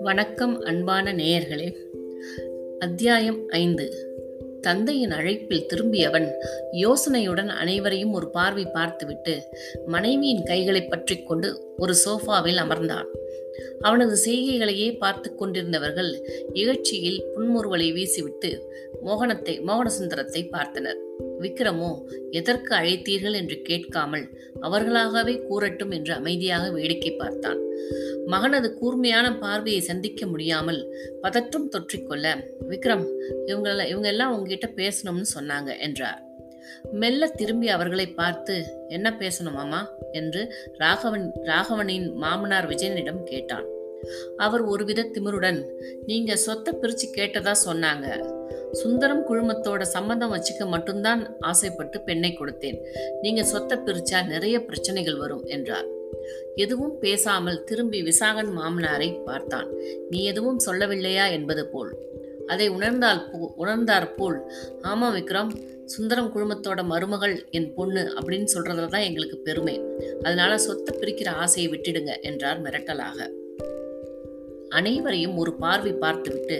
வணக்கம் அன்பான நேயர்களே. அத்தியாயம் ஐந்து. தந்தையின் அழைப்பில் திரும்பியவன் யோசனையுடன் அனைவரையும் ஒரு பார்வை பார்த்துவிட்டு மனைவியின் கைகளை பற்றி கொண்டு ஒரு சோஃபாவில் அமர்ந்தான். அவனது செய்கைகளையே பார்த்து கொண்டிருந்தவர்கள் இகழ்ச்சியில் புன்முறுவலை வீசிவிட்டு மோகனத்தை மோகனசுந்தரத்தை பார்த்தனர். விக்ரமோ எதற்கு அழைத்தீர்கள் என்று கேட்காமல் அவர்களாகவே கூறட்டும் என்று அமைதியாக வேடிக்கை பார்த்தான். மகனது கூர்மையான பார்வையை சந்திக்க முடியாமல் பதற்றம் தொற்றிக்கொள்ள விக்ரம் இவங்க இவங்க எல்லாம் உங்ககிட்ட பேசணும்னு சொன்னாங்க என்றார். மெல்ல திரும்பி அவர்களை பார்த்து என்ன பேசணும் மாமா? என்று ராகவன் ராகவனின் மாமனார் விஜயனிடம் கேட்டான். அவர் ஒருவித திமிருடன் நீங்க சொத்தை பிரிச்சு கேட்டதா சொன்னாங்க. சுந்தரம் குழுமத்தோட சம்மந்தம் வச்சுக்க மட்டும்தான் ஆசைப்பட்டு பெண்ணை கொடுத்தேன். நீங்க சொத்தை பிரிச்சா நிறைய பிரச்சனைகள் வரும் என்றார். எதுவும் பேசாமல் திரும்பி விசாகன் மாமனாரை பார்த்தான். நீ எதுவும் சொல்லவில்லையா? என்பது போல். அதை உணர்ந்தால் போ உணர்ந்தார் போல். ஆமா விக்ரம் சுந்தரம் குழுமத்தோட மருமகள் என் பொண்ணு அப்படின்னு சொல்றதுல தான் எங்களுக்கு பெருமை. அதனால சொத்தை பிரிக்கிற ஆசையை விட்டுடுங்க என்றார் மிரட்டலாக. அனைவரையும் ஒரு பார்வை பார்த்துவிட்டு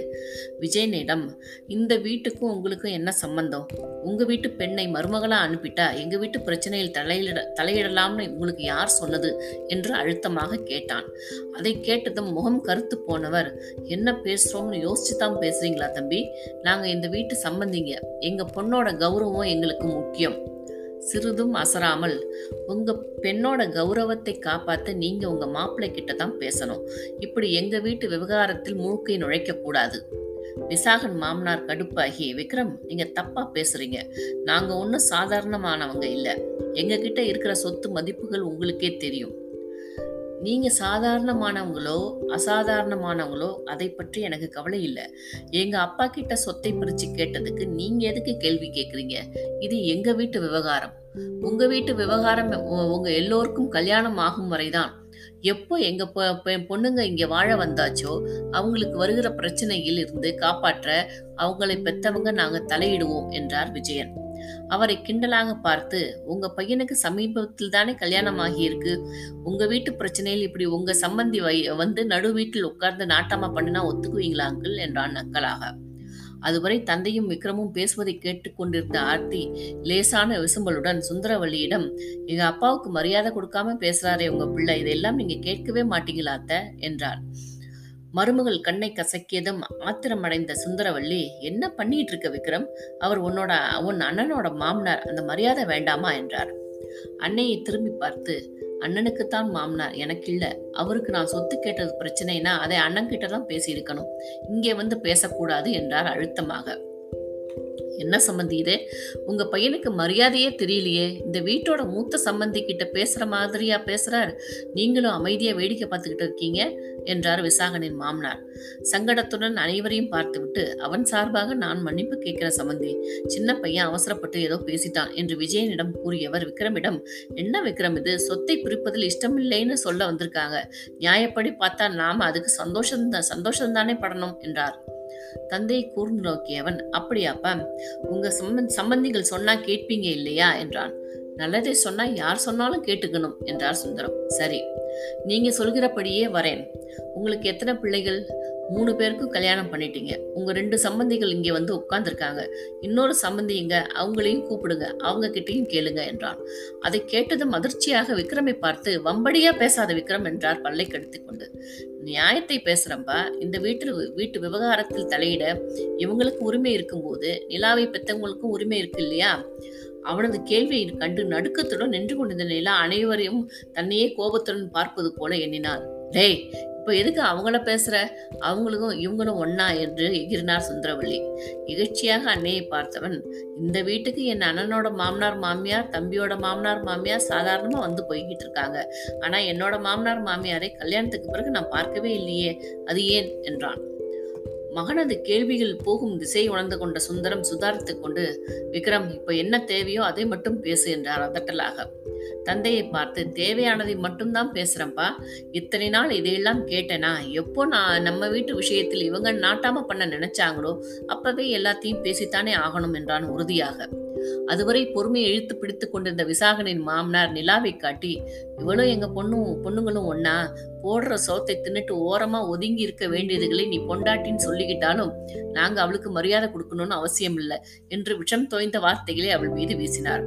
விஜயனிடம் இந்த வீட்டுக்கும் உங்களுக்கும் என்ன சம்பந்தம்? உங்க வீட்டு பெண்ணை மருமகளா அனுப்பிட்டா எங்க வீட்டு பிரச்சனையில் தலையிட தலையிடலாம்னு உங்களுக்கு யார் சொன்னது? என்று அழுத்தமாக கேட்டான். அதை கேட்டதும் முகம் கருத்து போனவர் என்ன பேசுறோம்னு யோசிச்சு தான் பேசுறீங்களா தம்பி? நாங்க இந்த வீட்டு சம்பந்திங்க. எங்க பொண்ணோட கௌரவம் எங்களுக்கு முக்கியம். சிறிதும் அசராமல் உங்கள் பெண்ணோட கௌரவத்தை காப்பாற்ற நீங்கள் உங்கள் மாப்பிள்ளை கிட்ட தான் பேசணும். இப்படி எங்கள் வீட்டு விவகாரத்தில் மூக்கை நுழைக்கக்கூடாது விசாகன் மாமனார் கடுப்பாகி விக்ரம் நீங்க தப்பா பேசுறீங்க. நாங்க ஒன்றும் சாதாரணமானவங்க இல்லை. எங்ககிட்ட இருக்கிற சொத்து மதிப்புகள் உங்களுக்கே தெரியும். நீங்க சாதாரணமானவங்களோ அசாதாரணமானவங்களோ அதை பற்றி எனக்கு கவலை இல்லை. எங்க அப்பா கிட்ட சொத்தை பிரிச்சு கேட்டதுக்கு நீங்க எதுக்கு கேள்வி கேட்குறீங்க இது எங்க வீட்டு விவகாரம். உங்க வீட்டு விவகாரம் உங்க எல்லோருக்கும் கல்யாணம் ஆகும் வரைதான். எப்போ எங்க பொண்ணுங்க இங்க வாழ வந்தாச்சோ அவங்களுக்கு வருகிற பிரச்சனையில் இருந்து காப்பாற்ற அவங்களை பெத்தவங்க நாங்க தலையிடுவோம் என்றார் விஜயன். அவரை கிண்டலாக பார்த்து உங்க பையனுக்கு சமீபத்தில் தானே கல்யாணம் ஆகியிருக்கு உங்க வீட்டு பிரச்சனையில் இப்படி உங்க சம்பந்தி வந்து நடு வீட்டில் உட்கார்ந்து நாட்டமா பண்ணினா ஒத்துக்குவீங்களா அங்கிள்? என்றான் நக்கலாக. அதுவரை தந்தையும் விக்ரமும் பேசுவதை கேட்டுக்கொண்டிருந்த ஆர்த்தி லேசான விசும்பலுடன் சுந்தரவல்லியிடம் எங்க அப்பாவுக்கு மரியாதை கொடுக்காம பேசுறாரே உங்க பிள்ளை இதெல்லாம் நீங்க கேட்கவே மாட்டீங்களாத்த என்றார் மருமகள் கண்ணை கசக்கியதும் ஆத்திரமடைந்த சுந்தரவல்லி என்ன பண்ணிட்டு இருக்க விக்ரம்? அவர் உன்னோட உன் அண்ணனோட மாமனார் அந்த மரியாதை வேண்டாமா? என்றார். அன்னையை திரும்பி பார்த்து அண்ணனுக்குத்தான் மாமனார் எனக்கு இல்ல அவருக்கு நான் சொத்து கேட்டது பிரச்சனைனா அதை அண்ணன் கிட்ட தான் பேசியிருக்கணும். இங்கே வந்து பேசக்கூடாது என்றார் அழுத்தமாக. என்ன சம்பந்தி இது? உங்க பையனுக்கு மரியாதையே தெரியலையே. இந்த வீட்டோட மூத்த சம்பந்தி கிட்ட பேசுற மாதிரியா பேசுறார். நீங்களும் அமைதியா வேடிக்கை பார்த்துக்கிட்டு இருக்கீங்க என்றார் விசாகனின் மாமனார். சங்கடத்துடன் அனைவரையும் பார்த்துவிட்டு அவன் சார்பாக நான் மன்னிப்பு கேட்கிற சம்பந்தி. சின்ன பையன் அவசரப்பட்டு ஏதோ பேசிட்டான் என்று விஜயனிடம் கூறியவர் விக்ரமிடம் என்ன விக்ரம் இது? சொத்தை பிரிப்பதில் இஷ்டமில்லைன்னு சொல்ல வந்திருக்காங்க. நியாயப்படி பார்த்தா நாம அதுக்கு சந்தோஷம் சந்தோஷம் தானே படணும் என்றார். தந்தையை கூர்ந்து நோக்கியவன் அப்படியாப்பா உங்க சம்பந்திகள் சொன்னா கேட்பீங்க இல்லையா? என்றான். நல்லதை சொன்னா யார் சொன்னாலும் கேட்டுக்கணும் என்றார் சுந்தரம். சரி நீங்க சொல்கிறபடியே வரேன். உங்களுக்கு எத்தனை பிள்ளைகள்? மூணு பேருக்கும் கல்யாணம் பண்ணிட்டீங்க. உங்க ரெண்டு சம்பந்திகள் இங்கே வந்து உட்கார்ந்துருக்காங்க. இன்னொரு சம்பந்தி இங்க அவங்களையும் கூப்பிடுங்க. அவங்க கிட்டையும் கேளுங்க என்றான். அதை கேட்டதும் அதிர்ச்சியாக விக்ரமை பார்த்து வம்படியா பேசாத விக்ரம் என்றார் பல்லை கடித்து கொண்டு நியாயத்தை பேசுறப்பா இந்த வீட்டு வீட்டு விவகாரத்தில் தலையிட இவங்களுக்கு உரிமை இருக்கும்போது நிலாவை பெத்தவங்களுக்கும் உரிமை இருக்கு இல்லையா? அவனது கேள்வியை கண்டு நடுக்கத்துடன் நின்று கொண்டிருந்த நிலையில் அனைவரையும் தன்னையே கோபத்துடன் பார்ப்பது போல எண்ணினான் டேய் இப்போ எதுக்கு அவங்கள பேசுற? அவங்களுக்கும் இவங்களும் ஒன்னா என்று எகிரினார் சுந்தரவள்ளி. இகழ்ச்சியாக அன்னையை பார்த்தவன் இந்த வீட்டுக்கு என் அண்ணனோட மாமனார் மாமியார் தம்பியோட மாமனார் மாமியார் சாதாரணமா வந்து போய்கிட்டு இருக்காங்க. ஆனா என்னோட மாமனார் மாமியாரை கல்யாணத்துக்கு பிறகு நான் பார்க்கவே இல்லையே அது ஏன்? என்றான். மகனது கேள்விகள் போகும் திசை உணர்ந்து கொண்ட சுந்தரம் சுதாரித்து கொண்டு விக்ரம் இப்ப என்ன தேவையோ அதை மட்டும் பேசு என்றார் அதட்டலாக. தந்தையை பார்த்து தேவையானதை மட்டும்தான் பேசுறேன்ப்பா. இத்தனை நாள் இதையெல்லாம் கேட்டேனா? எப்போ நான் நம்ம வீட்டு விஷயத்தில் இவங்க நாட்டாம பண்ண நினைச்சாங்களோ அப்பவே எல்லாத்தையும் பேசித்தானே ஆகணும் என்றான் உறுதியாக. அதுவரை பொறுமையை இழுத்து பிடித்து கொண்டிருந்த விசாகனின் மாமனார் நிலாவை காட்டி இவளும் எங்க பொண்ணும் பொண்ணுங்களும் ஒன்னா போடுற சோத்தை தின்னுட்டு ஓரமா ஒதுங்கி இருக்க வேண்டியதுகளை நீ பொண்டாட்டின்னு சொல்லிக்கிட்டாலும் நாங்க அவளுக்கு மரியாதை கொடுக்கணும்னு அவசியம் இல்லை என்று விஷம் தோய்ந்த வார்த்தைகளை அவள் மீது வீசினார்.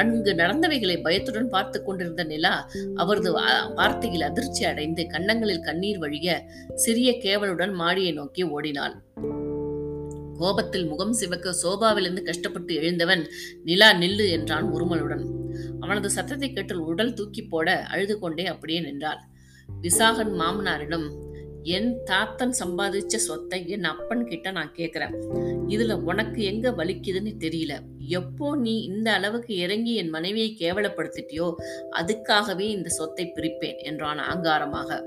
அங்கு நடந்தவைகளை பயத்துடன் பார்த்து கொண்டிருந்த நிலா அவரது வார்த்தையில் அதிர்ச்சி அடைந்து கன்னங்களில் கண்ணீர் வழிய சிறிய கேவலுடன் மாடியை நோக்கி ஓடினாள். கோபத்தில் முகம் சிவக்க சோபாவிலிருந்து கஷ்டப்பட்டு எழுந்தவன் நிலா நில்லு என்றான் உருமலுடன். அவனது சத்தத்தை கேட்டு உடல் தூக்கி போட அழுது கொண்டே அப்படியே நின்றாள். விசாகன் மாமனாரிடம் என் தாத்தன் சம்பாதிச்ச சொத்தை என் அப்பன் கிட்ட நான் கேக்குறேன். இதுல உனக்கு எங்க வலிக்குதுன்னு தெரியல. எப்போ நீ இந்த அளவுக்கு இறங்கி என் மனைவியை கேவலப்படுத்திட்டியோ அதுக்காகவே இந்த சொத்தை பிரிப்பேன் என்றான் ஆங்காரமாக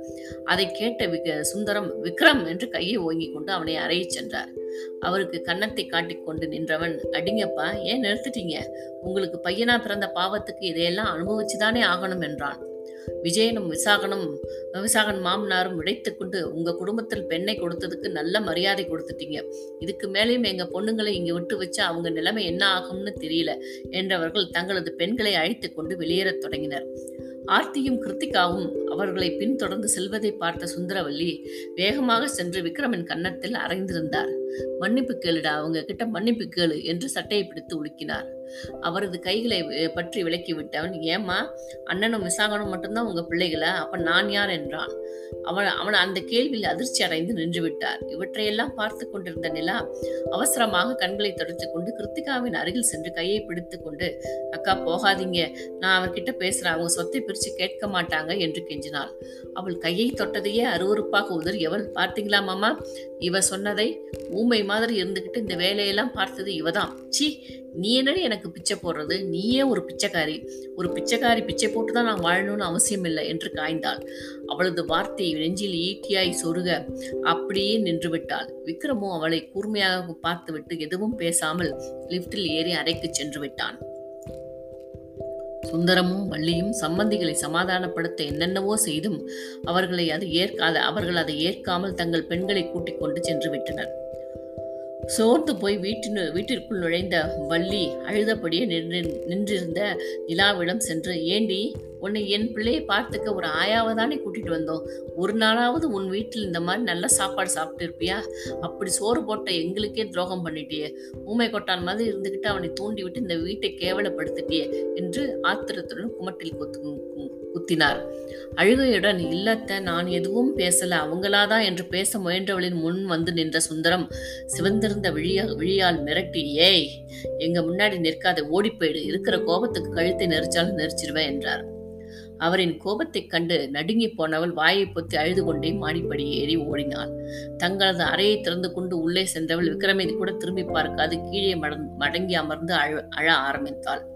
அதை கேட்ட விக சுந்தரம் விக்ரம் என்று கையை ஓங்கி கொண்டு அவனை அறையச் சென்றார். அவருக்கு கன்னத்தை காட்டிக்கொண்டு நின்றவன் அடிங்கப்பா ஏன் நிறுத்திட்டீங்க? உங்களுக்கு பையனா பிறந்த பாவத்துக்கு இதையெல்லாம் அனுபவிச்சுதானே ஆகணும் என்றான். விஜயனும் விசாகனும் விசாகன் மாமனாரும் விடைத்துக்கொண்டு உங்க குடும்பத்தில் பெண்ணை கொடுத்ததுக்கு நல்ல மரியாதை கொடுத்துட்டீங்க. இதுக்கு மேலேயும் எங்க பொண்ணுங்களை இங்க விட்டு வச்சு அவங்க நிலைமை என்ன ஆகும்னு தெரியல என்றவர்கள் தங்களது பெண்களை அழைத்து கொண்டு வெளியேறத் தொடங்கினர். ஆர்த்தியும் கிருத்திகாவும் அவர்களை பின்தொடர்ந்து செல்வதை பார்த்த சுந்தரவல்லி வேகமாக சென்று விக்ரமின் கன்னத்தில் அரைந்திருந்தார் மன்னிப்பு கேளுடா அவங்க கிட்ட மன்னிப்பு கேளு என்று சட்டையை பிடித்து உலுக்கினார். அவரது கைகளை பற்றி விளக்கிவிட்டவன் ஏமா அண்ணனும் விசாகனும் மட்டும்தான் உங்க பிள்ளைகளா? அப்ப நான் யார்? என்றான். அவன் அவன் அந்த கேள்வியில் அதிர்ச்சி அடைந்து நின்று விட்டார் இவற்றையெல்லாம் பார்த்து கொண்டிருந்த நிலா அவசரமாக கண்களை தொடர்த்து கொண்டு கிருத்திகாவின் அருகில் சென்று கையை பிடித்து கொண்டு அக்கா போகாதீங்க. நான் அவர்கிட்ட பேசுறேன். அவங்க சொத்தை பிரிச்சு கேட்க மாட்டாங்க என்று கெஞ்சினாள். அவள் கையை தொட்டதையே அருவறுப்பாக உதறியவள் பார்த்தீங்களா மாமா? இவ சொன்னதை ஊமை மாதிரி இருந்துக்கிட்டு இந்த வேலையெல்லாம் பார்த்தது இவதான். சி நீ என்னடி எனக்கு பிச்சை போடுறது? நீயே ஒரு பிச்சைக்காரி. ஒரு பிச்சைக்காரி பிச்சை போட்டு தான் நான் வாழணும்னு அவசியம் இல்லை என்று காய்ந்தாள். அவளது வார்த்தை நெஞ்சில் ஈட்டியாய் சொருக அப்படியே நின்று விட்டாள். விக்ரமோ அவளை கூர்மையாக பார்த்துவிட்டு எதுவும் பேசாமல் லிப்டில் ஏறி அறைக்கு சென்று விட்டான். சுந்தரமும் வள்ளியும் சம்பந்திகளை சமாதானப்படுத்த என்னென்னவோ செய்தும் அவர்களை அது ஏற்காத அவர்கள் அதை ஏற்காமல் தங்கள் பெண்களை கூட்டிக் கொண்டு சென்று விட்டனர். சோர்ந்து போய் வீட்டின் வீட்டிற்குள் நுழைந்த வள்ளி அழுதபடியே நின்று நின்றிருந்த நிலாவிடம் சென்று ஏண்டி உன்னை என் பிள்ளையை பார்த்துக்க ஒரு ஆயாவை தானே கூட்டிட்டு வந்தோம். ஒரு நாளாவது உன் வீட்டில் இந்த மாதிரி நல்ல சாப்பாடு சாப்பிட்டு இருப்பியா? அப்படி சோறு போட்ட எங்களுக்கே துரோகம் பண்ணிட்டியே. ஊமை கொட்டான் மாதிரி இருந்துகிட்டு அவனை தூண்டி விட்டு இந்த வீட்டை கேவலப்படுத்திட்டியே என்று ஆத்திரத்துடன் குமட்டில் குத்து குத்தினார். அழுகையுடன் இல்லத்த நான் எதுவும் பேசல அவங்களாதான் என்று பேச முயன்றவளின் முன் வந்து நின்ற சுந்தரம் சிவந்திருந்த விழியா விழியால் மிரட்டி ஏய் எங்க முன்னாடி நிற்காத ஓடிப்போயிடு இருக்கிற கோபத்துக்கு கழுத்தை நெரிச்சாலும் நெரிச்சிருவேன் என்றார். அவரின் கோபத்தைக் கண்டு நடுங்கி போனவள் வாயை பொத்தி அழுது கொண்டே மாடிப்படி ஏறி ஓடினாள். தங்களது அறையை திறந்து கொண்டு உள்ளே சென்றவள் விக்ரமை கூட திரும்பி பார்க்காது கீழே மடங்கி அமர்ந்து அழ அழ ஆரம்பித்தாள்.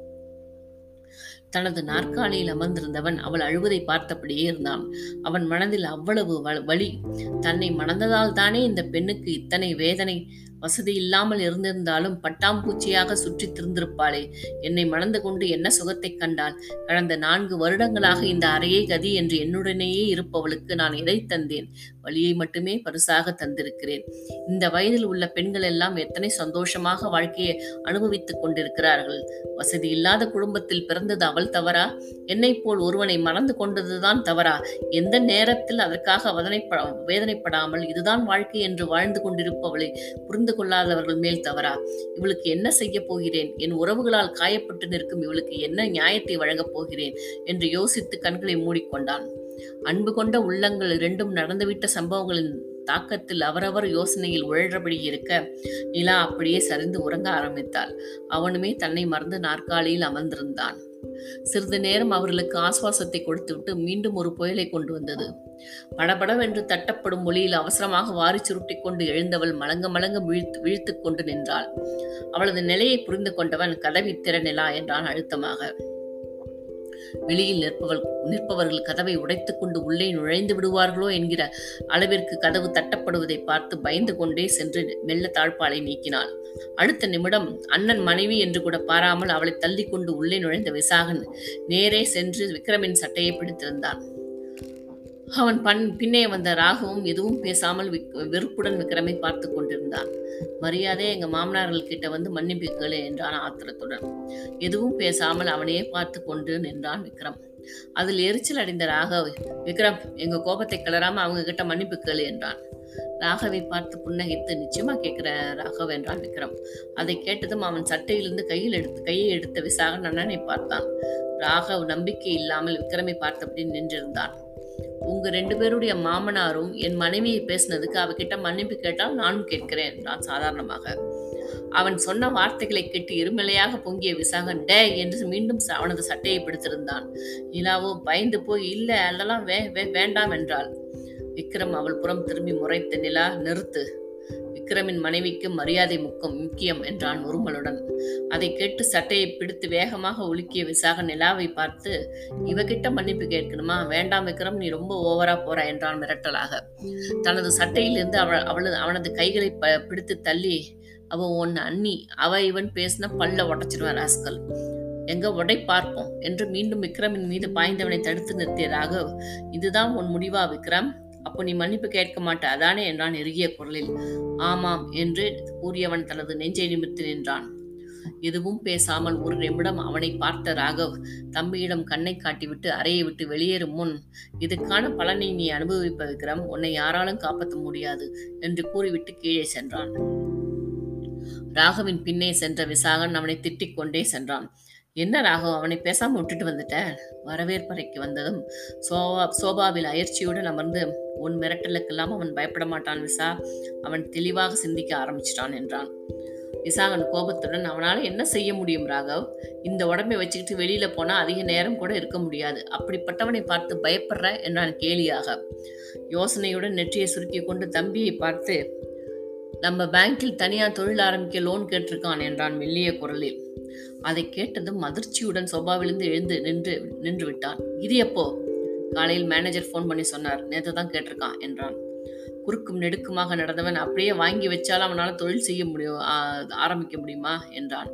தனது நாற்காலியில் அமர்ந்திருந்தவன் அவள் அழுவதை பார்த்தபடியே இருந்தான். அவன் மனதில் அவ்வளவு வலி. தன்னை மணந்ததால் தானே இந்த பெண்ணுக்கு இத்தனை வேதனை வசதி இல்லாமல் இருந்திருந்தாலும் பட்டாம்பூச்சியாக சுற்றி திருந்திருப்பாளே. என்னை மணந்து கொண்டு என்ன சுகத்தை கண்டாள்? கடந்த நான்கு வருடங்களாக இந்த அறையே கதி என்று என்னுடனேயே இருப்பவளுக்கு நான் எதை தந்தேன்? வழியை மட்டுமே பரிசாக தந்திருக்கிறேன். இந்த வயதில் உள்ள பெண்கள் எல்லாம் எத்தனை சந்தோஷமாக வாழ்க்கையை அனுபவித்துக் கொண்டிருக்கிறார்கள். வசதி இல்லாத குடும்பத்தில் பிறந்தது அவள் தவறா? என்னை போல் ஒருவனை மறந்து கொண்டதுதான் தவறா? எந்த நேரத்தில் அதற்காக வதனைப்ப வேதனைப்படாமல் இதுதான் வாழ்க்கை என்று வாழ்ந்து கொண்டிருப்பவளை புரிந்து கொள்ளாதவர்கள் மேல் தவறா? இவளுக்கு என்ன செய்ய போகிறேன்? என் உறவுகளால் காயப்பட்டு நிற்கும் இவளுக்கு என்ன நியாயத்தை வழங்கப் போகிறேன்? என்று யோசித்து கண்களை மூடிக்கொண்டான். அன்பு கொண்ட உள்ளங்கள் இரண்டும் நடந்துவிட்ட சம்பவங்களின் தாக்கத்தில் அவரவர் யோசனையில் உழன்றபடி இருக்க நிலா அப்படியே சரிந்து உறங்க ஆரம்பித்தாள். அவனுமே தன்னை மறந்து நாற்காலியில் அமர்ந்திருந்தான். சிறிது நேரம் அவர்களுக்கு ஆஸ்வாசத்தை கொடுத்துவிட்டு மீண்டும் ஒரு புயலை கொண்டு வந்தது. படபடவென்று தட்டப்படும் மொழியில் அவசரமாக வாரி சுருட்டி கொண்டு எழுந்தவள் மலங்க மலங்க விழித்து விழித்து கொண்டு நின்றாள். அவளது நிலையை புரிந்து கொண்டவன் கதவி திறனிலா? என்றான் அழுத்தமாக. வெளியில் நிற்பவள் நிற்பவர்கள் கதவை உடைத்துக் கொண்டு உள்ளே நுழைந்து விடுவார்களோ என்கிற அளவிற்கு கதவு தட்டப்படுவதை பார்த்து பயந்து கொண்டே சென்று மெல்ல தாழ்பாலை நீக்கினாள். அடுத்த நிமிடம் அண்ணன் மனைவி என்று கூட பாராமல் அவளை தள்ளிக்கொண்டு உள்ளே நுழைந்த விசாகன் நேரே சென்று விக்ரமின் சட்டையை பிடித்திருந்தான். அவன் பண் பின்னே வந்த ராகவும் எதுவும் பேசாமல் விக்- வெறுப்புடன் விக்ரமை பார்த்து கொண்டிருந்தான். மரியாதை எங்க மாமனார்கள் கிட்ட வந்து மன்னிப்புகளே என்றான் ஆத்திரத்துடன். எதுவும் பேசாமல் அவனையே பார்த்து கொண்டு நின்றான் விக்ரம். அதில் எரிச்சல் அடைந்த ராகவ் விக்ரம் எங்க கோபத்தை கிளறாம அவங்க கிட்ட மன்னிப்பு கேளு என்றான். ராகவை பார்த்து புன்னகைத்து நிச்சயமா கேட்கிற ராகவ் என்றான் விக்ரம். அதை கேட்டதும் அவன் சட்டையிலிருந்து கையில் எடுத்து கையை எடுத்த விசாக நன்னனை பார்த்தான். ராகவ் நம்பிக்கை இல்லாமல் விக்ரமை பார்த்தபடி நின்றிருந்தான். உங்கள் ரெண்டு பேருடைய மாமனாரும் என் மனைவியை பேசினதுக்கு அவகிட்ட மன்னிப்பு கேட்டால் நானும் கேட்கிறேன் என்றான் சாதாரணமாக. அவன் சொன்ன வார்த்தைகளை கேட்டு இருமலையாக பொங்கிய விசாகன் டே என்று மீண்டும் அவனது சட்டையை பிடித்திருந்தான். நிலாவோ பயந்து போய் இல்லை அதெல்லாம் வே வே- வேண்டாம் என்றாள். விக்ரம் அவள் புறம் திரும்பி முறைத்த நிலா நிறுத்து. விக்ரமின் மனைவிக்கு மரியாதை முக்கம் முக்கியம் என்றான் உருமலுடன் அதை கேட்டு சட்டையை பிடித்து வேகமாக உலுக்கிய விசாக நிலாவை பார்த்து இவகிட்ட மன்னிப்பு கேட்கணுமா? வேண்டாம் விக்ரம் நீ ரொம்ப ஓவரா போற என்றான் மிரட்டலாக. தனது சட்டையிலிருந்து அவள் அவளது அவனது கைகளை ப- பிடித்து தள்ளி அவ உன் அண்ணி அவ இவன் பேசின பல்ல உடைச்சிருவான் ராஸ்கல். எங்க உடை பார்ப்போம் என்று மீண்டும் விக்ரமின் மீது பாய்ந்தவனை தடுத்து நிறுத்தியதாக இதுதான் உன் முடிவா விக்ரம்? அப்போ நீ மன்னிப்பு கேட்க மாட்ட அதானே என்றான் இறுகிய குரலில். ஆமாம் என்று கூறியவன் தனது நெஞ்சை நிமித்து நின்றான். எதுவும் பேசாமல் ஒரு நிமிடம் அவனை பார்த்த ராகவ் தம்பியிடம் கண்ணை காட்டிவிட்டு அறையை விட்டு வெளியேறும் முன் இதுக்கான பலனை நீ அனுபவிப்ப விக்ரம் உன்னை யாராலும் காப்பாற்ற முடியாது என்று கூறிவிட்டு கீழே சென்றான். ராகவின் பின்னே சென்ற விசாகன் அவனை திட்டிக் கொண்டே சென்றான். என்ன ராகவ் அவனை பேசாம விட்டுட்டு வந்துட்ட? வரவேற்பறைக்கு வந்ததும் சோபா சோபாவில் அயற்சியுடன் அமர்ந்து உன் மிரட்டலுக்கெல்லாம் அவன் பயப்பட மாட்டான் விசா. அவன் தெளிவாக சிந்திக்க ஆரம்பிச்சிட்டான் என்றான். விசாகன் கோபத்துடன் அவனால் என்ன செய்ய முடியும் ராகவ்? இந்த உடம்பை வச்சுக்கிட்டு வெளியில் போனால் அதிக நேரம் கூட இருக்க முடியாது. அப்படிப்பட்டவனை பார்த்து பயப்படுற? என்றான் கேலியாக. யோசனையுடன் நெற்றியை சுருக்கி கொண்டு தம்பியை பார்த்து நம்ம பேங்கில் தனியாக தொழில் ஆரம்பிக்க லோன் கேட்டிருக்கான் என்றான் மெல்லிய குரலில். அதை கேட்டதும் அதிர்ச்சியுடன் சோபாவிலிருந்து எழுந்து நின்று நின்று விட்டான். இது எப்போ? காலையில் மேனேஜர் ஃபோன் பண்ணி சொன்னார். நேற்று தான் கேட்டிருக்கான் என்றான். குறுக்கும் நெடுக்குமாக நடந்தவன் அப்படியே வாங்கி வச்சாலும் அவனால தொழில் செய்ய முடியும் ஆரம்பிக்க முடியுமா? என்றான்.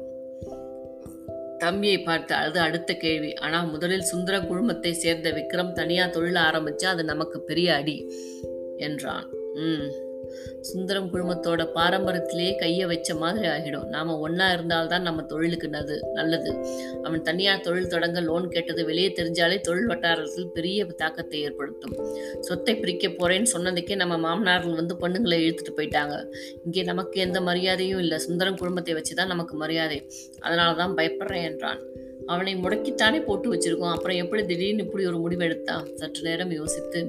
தம்பியை பார்த்து அது அடுத்த கேள்வி. ஆனா முதலில் சுந்தர குழுமத்தை சேர்ந்த விக்ரம் தனியா தொழில் ஆரம்பிச்சா அது நமக்கு பெரிய அடி என்றான். ம். சுந்தரம் குழுமத்தோட பாரம்பரியத்திலேயே கையை வச்ச மாதிரி ஆகிடும். நாம ஒன்றா இருந்தால்தான் நம்ம தொழிலுக்கு நது நல்லது. அவன் தனியார் தொழில் தொடங்க லோன் கேட்டது வெளியே தெரிஞ்சாலே தொழில் வட்டாரத்தில் பெரிய தாக்கத்தை ஏற்படுத்தும். சொத்தை பிரிக்க போறேன்னு சொன்னதுக்கே நம்ம மாமனார்கள் வந்து பொண்ணுங்களை இழுத்துட்டு போயிட்டாங்க. இங்கே நமக்கு எந்த மரியாதையும் இல்லை. சுந்தரம் குடும்பத்தை வச்சுதான் நமக்கு மரியாதை. அதனால தான் பயப்படுறேன் என்றான். அவனை முடக்கித்தானே போட்டு வச்சிருக்கோம். அப்புறம் எப்படி திடீர்னு இப்படி ஒரு முடிவு எடுத்தான் சற்று நேரம் யோசித்து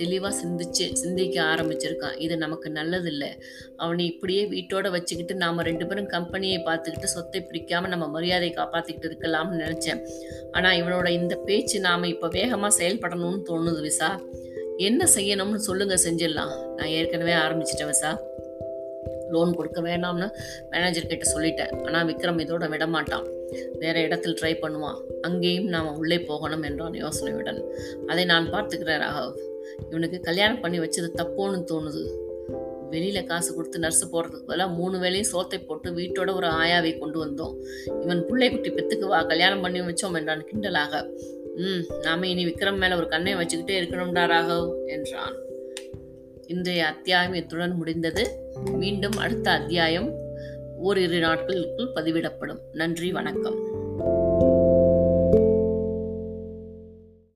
தெளிவாக சிந்திச்சு சிந்திக்க ஆரம்பிச்சிருக்கான். இது நமக்கு நல்லதில்லை. அவனை இப்படியே வீட்டோட வச்சுக்கிட்டு நாம் ரெண்டு பேரும் கம்பெனியை பார்த்துக்கிட்டு சொத்தை பிரிக்காமல் நம்ம மரியாதை காப்பாற்றிக்கிட்டு இருக்கலாம்னு நினச்சேன். ஆனால் இவனோட இந்த பேச்சு நாம் இப்போ வேகமாக செயல்படணும்னு தோணுது விசா. என்ன செய்யணும்னு சொல்லுங்க செஞ்சிடலாம். நான் ஏற்கனவே ஆரம்பிச்சிட்டேன் விசா. லோன் கொடுக்க வேண்டாம்னு மேனேஜர் கிட்ட சொல்லிட்டேன். ஆனால் விக்ரம் இதோட விட மாட்டான் வேற இடத்தில் ட்ரை பண்ணுவான். அங்கேயும் நாம் உள்ளே போகணும் என்றான் யோசனையுடன். அதை நான் பார்த்துக்கிறேன் ராகவ். இவனுக்கு கல்யாணம் பண்ணி வச்சது தப்போன்னு தோணுது. வெளியில காசு கொடுத்து நர்ஸ் போடுறதுக்கு பதிலாக மூணு வேளையும் சோத்தை போட்டு வீட்டோட ஒரு ஆயாவை கொண்டு வந்தோம். இவன் பிள்ளை குட்டி பெத்துக்கு வா கல்யாணம் பண்ணி வச்சோம் என்றான் கிண்டலாக. ம் நாம இனி விக்ரம் மேல ஒரு கண்ணை வச்சுக்கிட்டே இருக்கணும்டா ராகவ் என்றான். இன்றைய அத்தியாயம் இத்துடன் முடிந்தது. மீண்டும் அடுத்த அத்தியாயம் ஓரிரு நாட்களுக்குள் பதிவிடப்படும். நன்றி வணக்கம்.